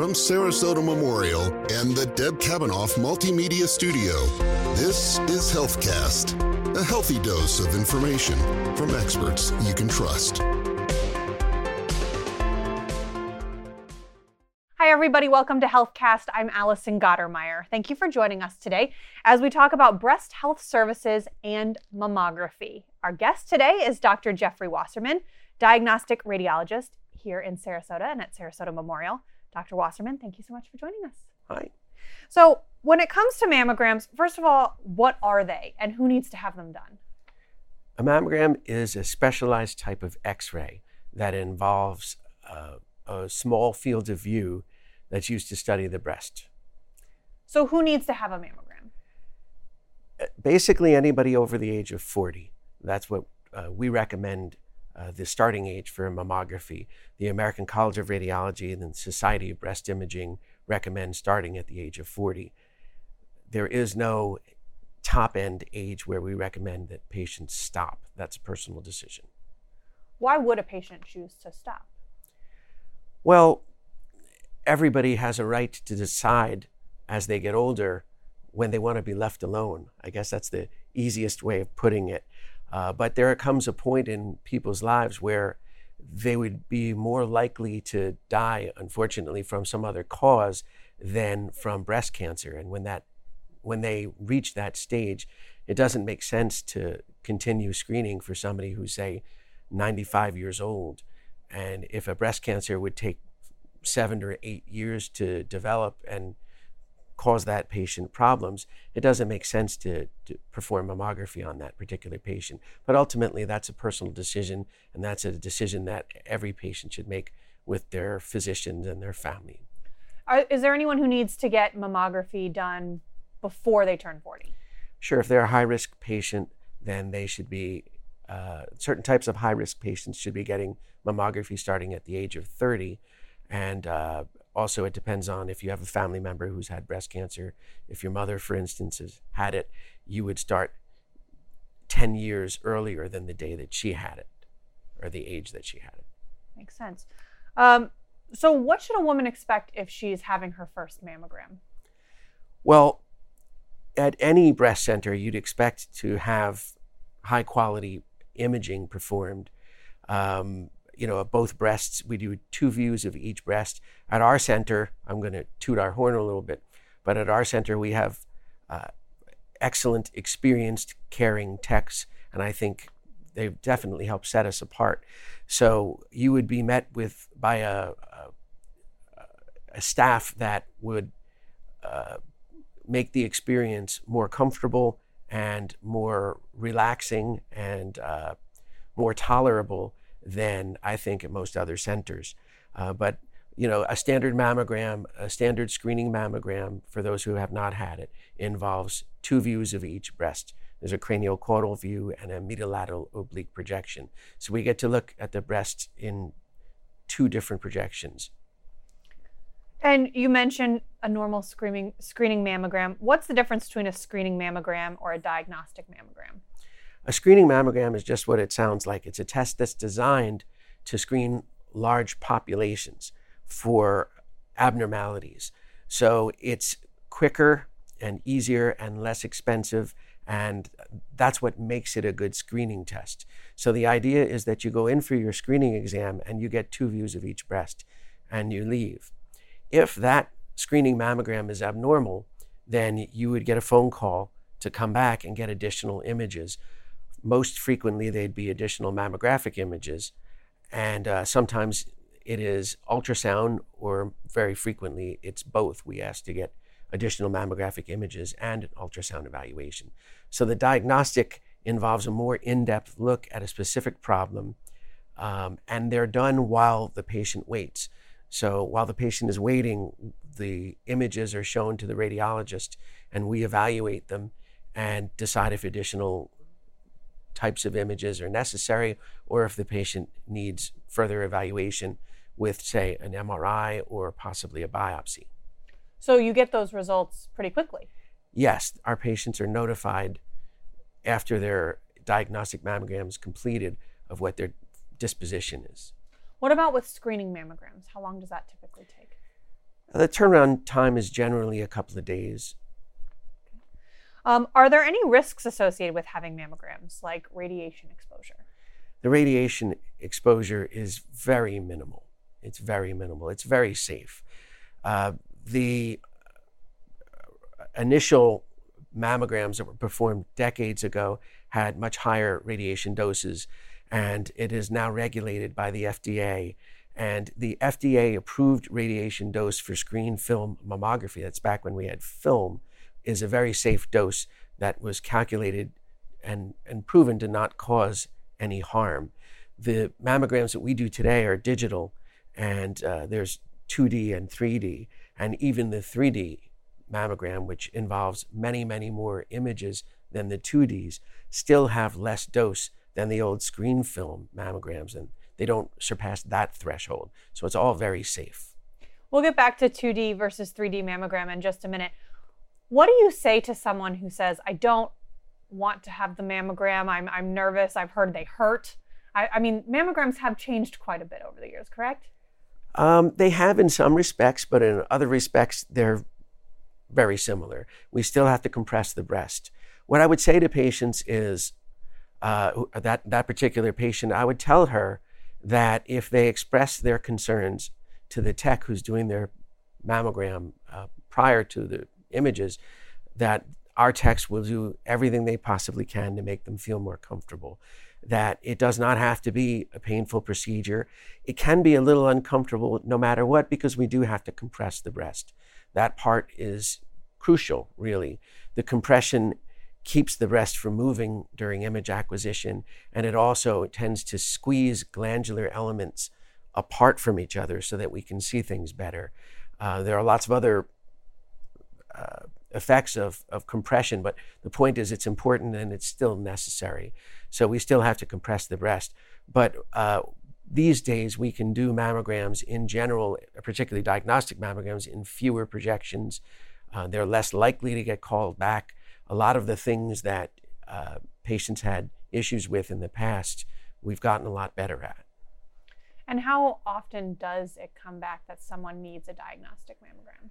from Sarasota Memorial and the Deb Kavanaugh Multimedia Studio, this is HealthCast, a healthy dose of information from experts you can trust. Hi, everybody. Welcome to HealthCast. I'm Allison Gottermeyer. Thank you for joining us today as we talk about breast health services and mammography. Our guest today is Dr. Jeffrey Wasserman, diagnostic radiologist here in Sarasota and at Sarasota Memorial. Dr. Wasserman, thank you so much for joining us. Hi. So, when it comes to mammograms, first of all, what are they and who needs to have them done? A mammogram is a specialized type of x ray that involves uh, a small field of view that's used to study the breast. So, who needs to have a mammogram? Uh, Basically, anybody over the age of 40. That's what uh, we recommend uh, the starting age for mammography. The American College of Radiology and the Society of Breast Imaging recommend starting at the age of 40. There is no top end age where we recommend that patients stop. That's a personal decision. Why would a patient choose to stop? Well, everybody has a right to decide as they get older when they want to be left alone. I guess that's the easiest way of putting it. Uh, but there comes a point in people's lives where they would be more likely to die, unfortunately, from some other cause than from breast cancer. And when that, when they reach that stage, it doesn't make sense to continue screening for somebody who's say 95 years old. And if a breast cancer would take seven or eight years to develop and cause that patient problems, it doesn't make sense to, to, perform mammography on that particular patient. But ultimately, that's a personal decision, and that's a decision that every patient should make with their physicians and their family. Are, is there anyone who needs to get mammography done before they turn 40? Sure, if they're a high risk patient, then they should be, uh, certain types of high risk patients should be getting mammography starting at the age of 30. And uh, also, it depends on if you have a family member who's had breast cancer. If your mother, for instance, has had it, you would start 10 years earlier than the day that she had it or the age that she had it. Makes sense. Um, so, what should a woman expect if she's having her first mammogram? Well, at any breast center, you'd expect to have high quality imaging performed. Um, you know, of both breasts. We do two views of each breast. At our center, I'm going to toot our horn a little bit, but at our center, we have uh, excellent, experienced, caring techs, and I think they've definitely helped set us apart. So you would be met with by a, a, a staff that would uh, make the experience more comfortable and more relaxing and uh, more tolerable than I think at most other centers. Uh, but you know, a standard mammogram, a standard screening mammogram for those who have not had it, involves two views of each breast. There's a craniocaudal view and a medial oblique projection. So we get to look at the breast in two different projections. And you mentioned a normal screening screening mammogram. What's the difference between a screening mammogram or a diagnostic mammogram? A screening mammogram is just what it sounds like. It's a test that's designed to screen large populations for abnormalities. So it's quicker and easier and less expensive, and that's what makes it a good screening test. So the idea is that you go in for your screening exam and you get two views of each breast and you leave. If that screening mammogram is abnormal, then you would get a phone call to come back and get additional images most frequently they'd be additional mammographic images. And uh, sometimes it is ultrasound or very frequently it's both. We ask to get additional mammographic images and an ultrasound evaluation. So the diagnostic involves a more in-depth look at a specific problem um, and they're done while the patient waits. So while the patient is waiting the images are shown to the radiologist and we evaluate them and decide if additional types of images are necessary or if the patient needs further evaluation with, say, an MRI or possibly a biopsy. So you get those results pretty quickly? Yes, our patients are notified after their diagnostic mammogram is completed of what their disposition is. What about with screening mammograms? How long does that typically take? The turnaround time is generally a couple of days. Um, are there any risks associated with having mammograms, like radiation exposure? The radiation exposure is very minimal. It's very minimal. It's very safe. Uh, the initial mammograms that were performed decades ago had much higher radiation doses, and it is now regulated by the FDA. And the FDA approved radiation dose for screen film mammography, that's back when we had film, is a very safe dose that was calculated and, and proven to not cause any harm. The mammograms that we do today are digital, and uh, there's 2D and 3D, and even the 3D mammogram, which involves many, many more images than the 2Ds, still have less dose than the old screen film mammograms, and they don't surpass that threshold. So it's all very safe. We'll get back to 2D versus 3D mammogram in just a minute. What do you say to someone who says, I don't want to have the mammogram, I'm, I'm nervous, I've heard they hurt? I, I mean, mammograms have changed quite a bit over the years, correct? Um, they have in some respects, but in other respects, they're very similar. We still have to compress the breast. What I would say to patients is uh, that that particular patient, I would tell her that if they express their concerns to the tech who's doing their mammogram uh, prior to the images, that our techs will do everything they possibly can to make them feel more comfortable. That it does not have to be a painful procedure. It can be a little uncomfortable no matter what because we do have to compress the breast. That part is crucial, really. The compression keeps the breast from moving during image acquisition, and it also tends to squeeze glandular elements apart from each other so that we can see things better. Uh, there are lots of other uh, effects of, of compression, but the point is it's important and it's still necessary. So we still have to compress the breast. But uh, these days we can do mammograms in general, particularly diagnostic mammograms, in fewer projections. Uh, they're less likely to get called back. A lot of the things that uh, patients had issues with in the past, we've gotten a lot better at. And how often does it come back that someone needs a diagnostic mammogram?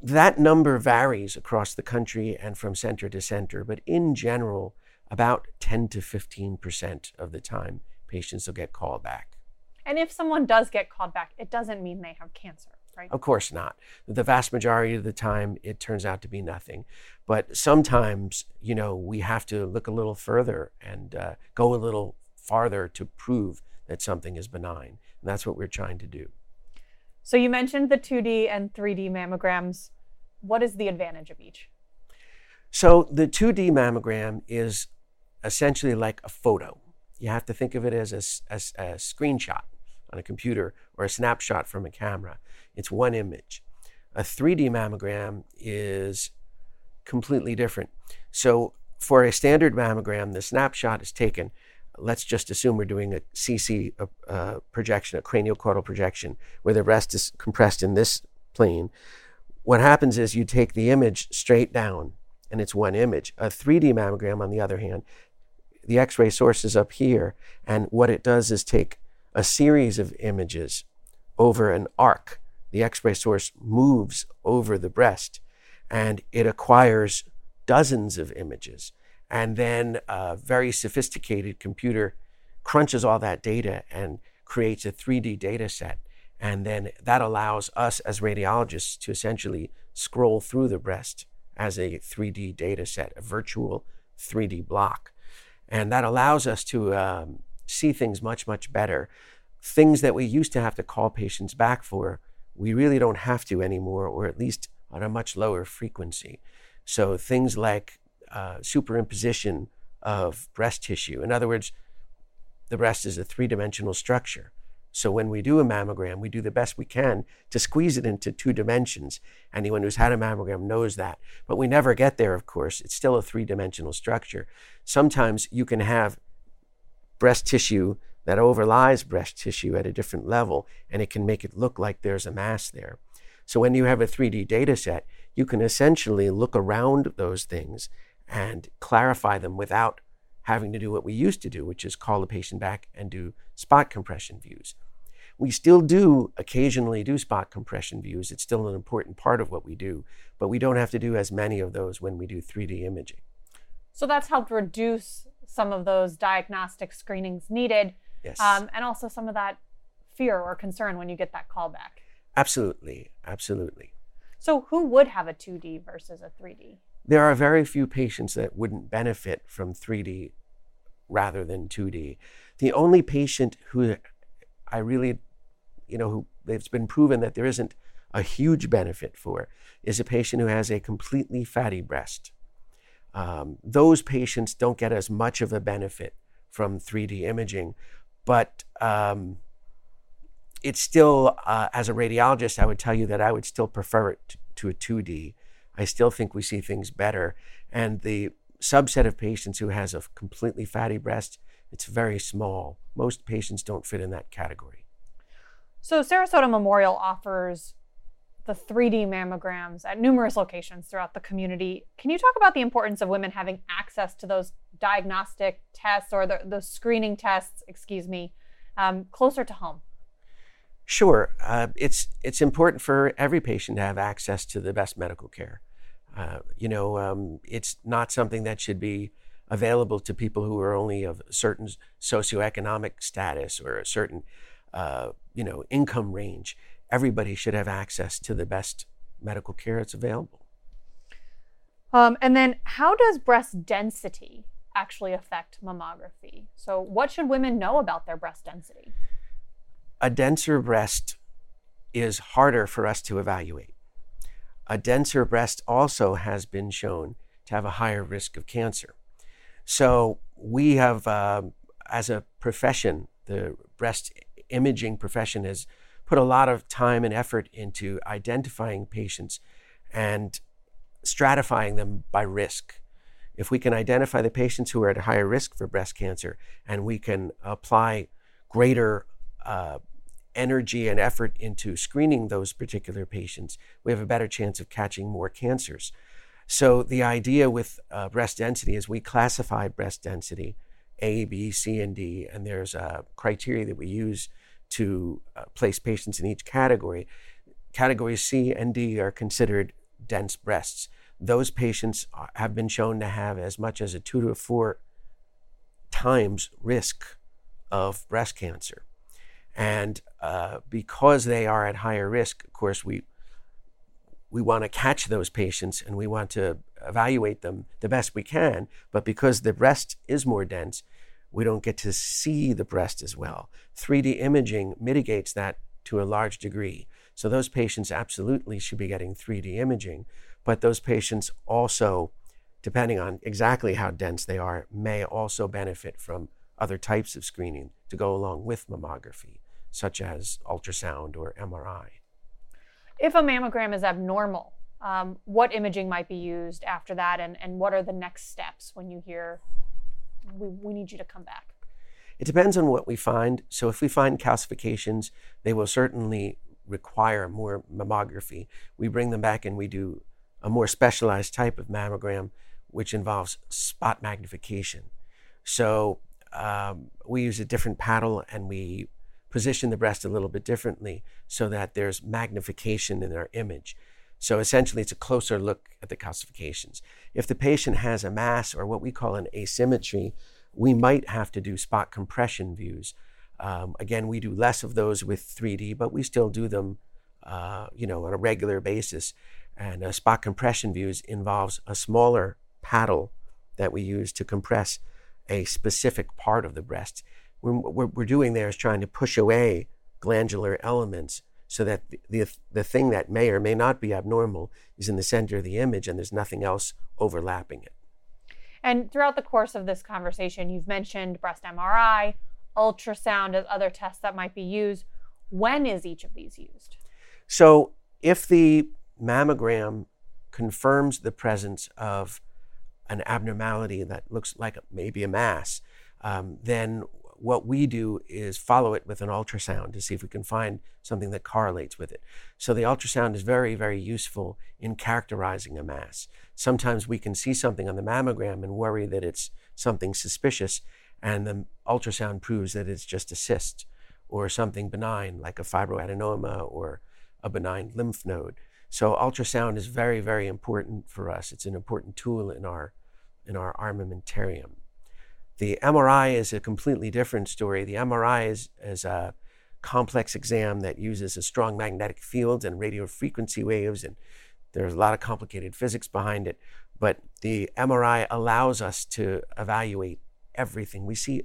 That number varies across the country and from center to center, but in general, about 10 to 15% of the time, patients will get called back. And if someone does get called back, it doesn't mean they have cancer, right? Of course not. The vast majority of the time, it turns out to be nothing. But sometimes, you know, we have to look a little further and uh, go a little farther to prove that something is benign. And that's what we're trying to do. So you mentioned the 2D and 3D mammograms. What is the advantage of each? So the 2D mammogram is essentially like a photo. You have to think of it as a, as a screenshot on a computer or a snapshot from a camera. It's one image. A 3D mammogram is completely different. So for a standard mammogram, the snapshot is taken let's just assume we're doing a CC uh, projection, a craniocaudal projection, where the breast is compressed in this plane. What happens is you take the image straight down, and it's one image. A 3D mammogram, on the other hand, the X ray source is up here, and what it does is take a series of images over an arc. The X ray source moves over the breast, and it acquires dozens of images and then a very sophisticated computer crunches all that data and creates a 3D data set. And then that allows us as radiologists to essentially scroll through the breast as a 3D data set, a virtual 3D block. And that allows us to um, see things much, much better. Things that we used to have to call patients back for, we really don't have to anymore, or at least on a much lower frequency. So things like uh, superimposition of breast tissue. In other words, the breast is a three dimensional structure. So when we do a mammogram, we do the best we can to squeeze it into two dimensions. Anyone who's had a mammogram knows that. But we never get there, of course. It's still a three dimensional structure. Sometimes you can have breast tissue that overlies breast tissue at a different level, and it can make it look like there's a mass there. So when you have a 3D data set, you can essentially look around those things and clarify them without having to do what we used to do, which is call the patient back and do spot compression views. We still do occasionally do spot compression views. It's still an important part of what we do, but we don't have to do as many of those when we do 3D imaging. So that's helped reduce some of those diagnostic screenings needed. Yes. Um, and also some of that fear or concern when you get that call back. Absolutely. Absolutely. So, who would have a 2D versus a 3D? There are very few patients that wouldn't benefit from 3D rather than 2D. The only patient who I really, you know, who it's been proven that there isn't a huge benefit for is a patient who has a completely fatty breast. Um, those patients don't get as much of a benefit from 3D imaging, but um, it's still, uh, as a radiologist, I would tell you that I would still prefer it to a 2D. I still think we see things better. And the subset of patients who has a completely fatty breast, it's very small. Most patients don't fit in that category. So, Sarasota Memorial offers the 3D mammograms at numerous locations throughout the community. Can you talk about the importance of women having access to those diagnostic tests or the, the screening tests, excuse me, um, closer to home? Sure, uh, it's it's important for every patient to have access to the best medical care. Uh, you know, um, it's not something that should be available to people who are only of certain socioeconomic status or a certain, uh, you know, income range. Everybody should have access to the best medical care that's available. Um, and then, how does breast density actually affect mammography? So, what should women know about their breast density? A denser breast is harder for us to evaluate. A denser breast also has been shown to have a higher risk of cancer. So we have, uh, as a profession, the breast imaging profession has put a lot of time and effort into identifying patients and stratifying them by risk. If we can identify the patients who are at higher risk for breast cancer and we can apply greater uh, energy and effort into screening those particular patients, we have a better chance of catching more cancers. So the idea with uh, breast density is we classify breast density A, B, C, and D, and there's a criteria that we use to uh, place patients in each category. Categories C and D are considered dense breasts. Those patients have been shown to have as much as a two to four times risk of breast cancer. And uh, because they are at higher risk, of course, we we want to catch those patients and we want to evaluate them the best we can. But because the breast is more dense, we don't get to see the breast as well. 3D imaging mitigates that to a large degree. So those patients absolutely should be getting 3D imaging, but those patients also, depending on exactly how dense they are, may also benefit from other types of screening to go along with mammography such as ultrasound or MRI. If a mammogram is abnormal, um, what imaging might be used after that, and, and what are the next steps when you hear we, we need you to come back? It depends on what we find. So, if we find calcifications, they will certainly require more mammography. We bring them back and we do a more specialized type of mammogram, which involves spot magnification. So, um, we use a different paddle and we position the breast a little bit differently so that there's magnification in our image. So essentially, it's a closer look at the calcifications. If the patient has a mass or what we call an asymmetry, we might have to do spot compression views. Um, again, we do less of those with 3D, but we still do them, uh, you know, on a regular basis. And uh, spot compression views involves a smaller paddle that we use to compress a specific part of the breast what we're doing there is trying to push away glandular elements so that the, the, the thing that may or may not be abnormal is in the center of the image and there's nothing else overlapping it. And throughout the course of this conversation, you've mentioned breast MRI, ultrasound as other tests that might be used. When is each of these used? So, if the mammogram confirms the presence of an abnormality that looks like maybe a mass, um, then what we do is follow it with an ultrasound to see if we can find something that correlates with it. So the ultrasound is very, very useful in characterizing a mass. Sometimes we can see something on the mammogram and worry that it's something suspicious, and the ultrasound proves that it's just a cyst. or something benign like a fibroadenoma or a benign lymph node. So ultrasound is very, very important for us. It's an important tool in our, in our armamentarium. The MRI is a completely different story. The MRI is, is a complex exam that uses a strong magnetic field and radio frequency waves, and there's a lot of complicated physics behind it. But the MRI allows us to evaluate everything. We see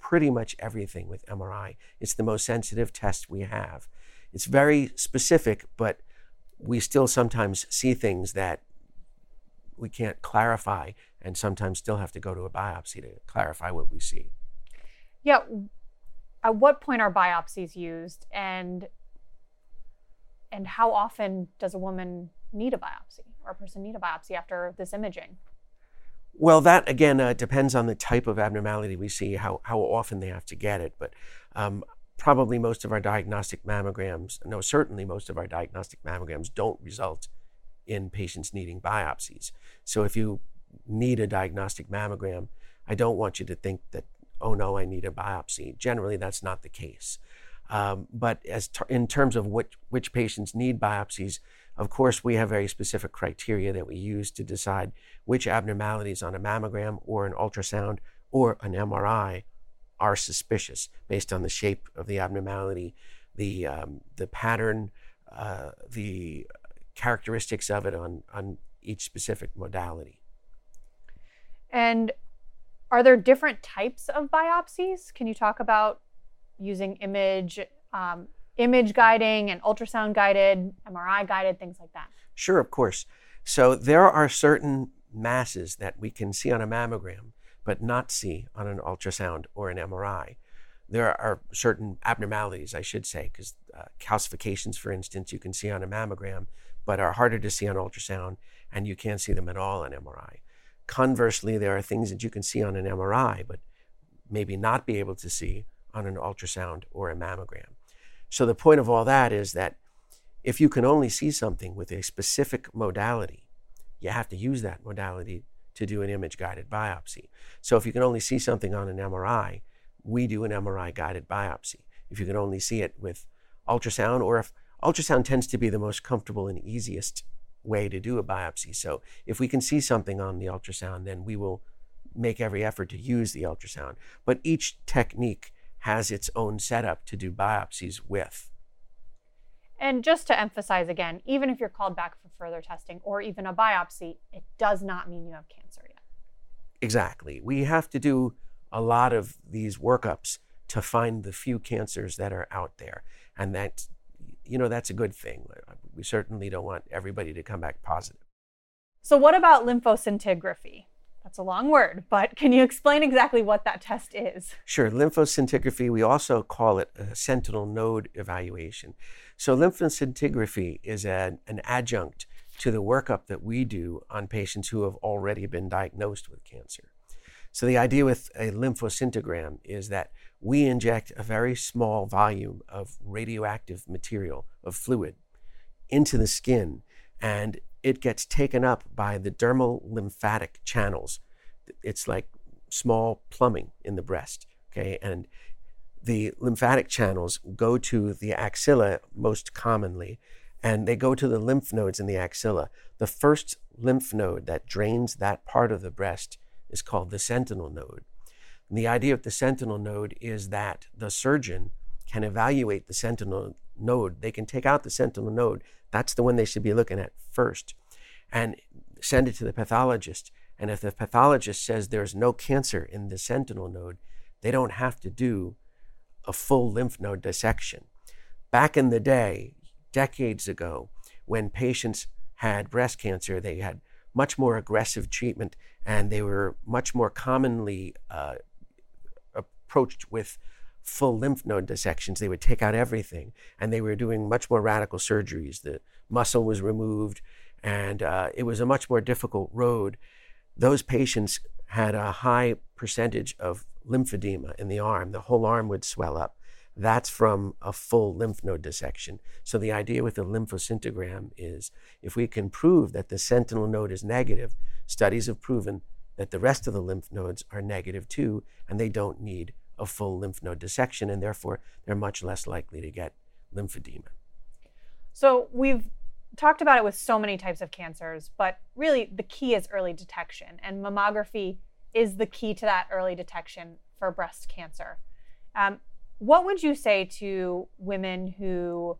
pretty much everything with MRI. It's the most sensitive test we have. It's very specific, but we still sometimes see things that we can't clarify and sometimes still have to go to a biopsy to clarify what we see. Yeah. At what point are biopsies used and and how often does a woman need a biopsy or a person need a biopsy after this imaging? Well, that again uh, depends on the type of abnormality we see, how, how often they have to get it. But um, probably most of our diagnostic mammograms, no, certainly most of our diagnostic mammograms don't result in patients needing biopsies. So if you need a diagnostic mammogram, I don't want you to think that, oh no, I need a biopsy. Generally, that's not the case. Um, but as in terms of which, which patients need biopsies, of course, we have very specific criteria that we use to decide which abnormalities on a mammogram or an ultrasound or an MRI are suspicious based on the shape of the abnormality, the, um, the pattern, uh, the characteristics of it on, on each specific modality. And are there different types of biopsies? Can you talk about using image, um, image guiding and ultrasound guided, MRI guided, things like that? Sure, of course. So there are certain masses that we can see on a mammogram but not see on an ultrasound or an MRI. There are certain abnormalities, I should say, because uh, calcifications, for instance, you can see on a mammogram, but are harder to see on ultrasound, and you can't see them at all on MRI. Conversely, there are things that you can see on an MRI, but maybe not be able to see on an ultrasound or a mammogram. So the point of all that is that if you can only see something with a specific modality, you have to use that modality to do an image guided biopsy. So if you can only see something on an MRI, we do an MRI guided biopsy. If you can only see it with ultrasound, or if ultrasound tends to be the most comfortable and easiest way to do a biopsy. So if we can see something on the ultrasound, then we will make every effort to use the ultrasound. But each technique has its own setup to do biopsies with. And just to emphasize again, even if you're called back for further testing or even a biopsy, it does not mean you have cancer yet. Exactly. We have to do a lot of these workups to find the few cancers that are out there. And that's, you know, that's a good thing. We certainly don't want everybody to come back positive. So, what about lymphoscintigraphy? That's a long word, but can you explain exactly what that test is? Sure. Lymphoscintigraphy, we also call it a sentinel node evaluation. So, lymphoscintigraphy is an, an adjunct to the workup that we do on patients who have already been diagnosed with cancer. So, the idea with a lymphoscintigram is that we inject a very small volume of radioactive material, of fluid, into the skin, and it gets taken up by the dermal lymphatic channels. It's like small plumbing in the breast, okay? And the lymphatic channels go to the axilla most commonly, and they go to the lymph nodes in the axilla. The first lymph node that drains that part of the breast is called the sentinel node. And the idea of the sentinel node is that the surgeon can evaluate the sentinel node. They can take out the sentinel node that's the one they should be looking at first and send it to the pathologist. And if the pathologist says there's no cancer in the sentinel node, they don't have to do a full lymph node dissection. Back in the day, decades ago, when patients had breast cancer, they had much more aggressive treatment and they were much more commonly uh, approached with full lymph node dissections. They would take out everything, and they were doing much more radical surgeries. The muscle was removed, and uh, it was a much more difficult road. Those patients had a high percentage of lymphedema in the arm. The whole arm would swell up. That's from a full lymph node dissection. So the idea with the lymphoscintigram is if we can prove that the sentinel node is negative, studies have proven that the rest of the lymph nodes are negative too, and they don't need a full lymph node dissection, and therefore they're much less likely to get lymphedema. So we've talked about it with so many types of cancers, but really the key is early detection, and mammography is the key to that early detection for breast cancer. Um, what would you say to women who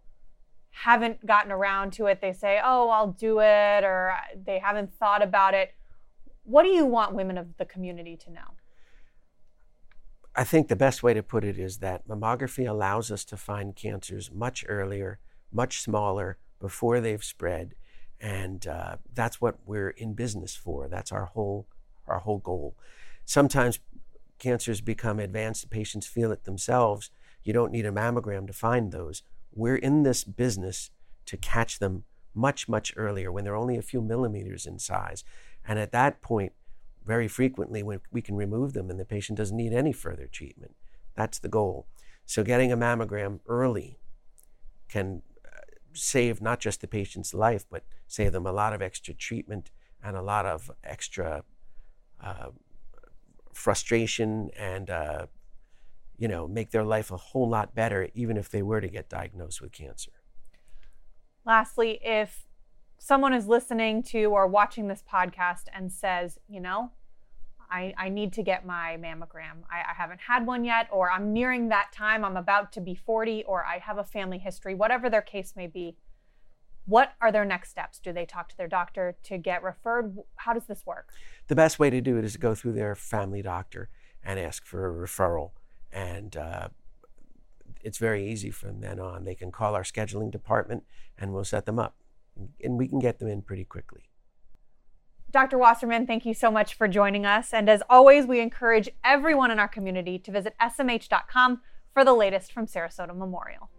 haven't gotten around to it? They say, oh, I'll do it, or they haven't thought about it. What do you want women of the community to know? I think the best way to put it is that mammography allows us to find cancers much earlier, much smaller, before they've spread, and uh, that's what we're in business for. That's our whole our whole goal. Sometimes cancers become advanced, patients feel it themselves. You don't need a mammogram to find those. We're in this business to catch them much, much earlier when they're only a few millimeters in size. And at that point, very frequently, when we can remove them and the patient doesn't need any further treatment. That's the goal. So, getting a mammogram early can uh, save not just the patient's life, but save them a lot of extra treatment and a lot of extra uh, frustration and uh, you know make their life a whole lot better even if they were to get diagnosed with cancer lastly if someone is listening to or watching this podcast and says you know i, I need to get my mammogram I, I haven't had one yet or i'm nearing that time i'm about to be 40 or i have a family history whatever their case may be what are their next steps? Do they talk to their doctor to get referred? How does this work? The best way to do it is to go through their family doctor and ask for a referral. And uh, it's very easy from then on. They can call our scheduling department and we'll set them up. And we can get them in pretty quickly. Dr. Wasserman, thank you so much for joining us. And as always, we encourage everyone in our community to visit smh.com for the latest from Sarasota Memorial.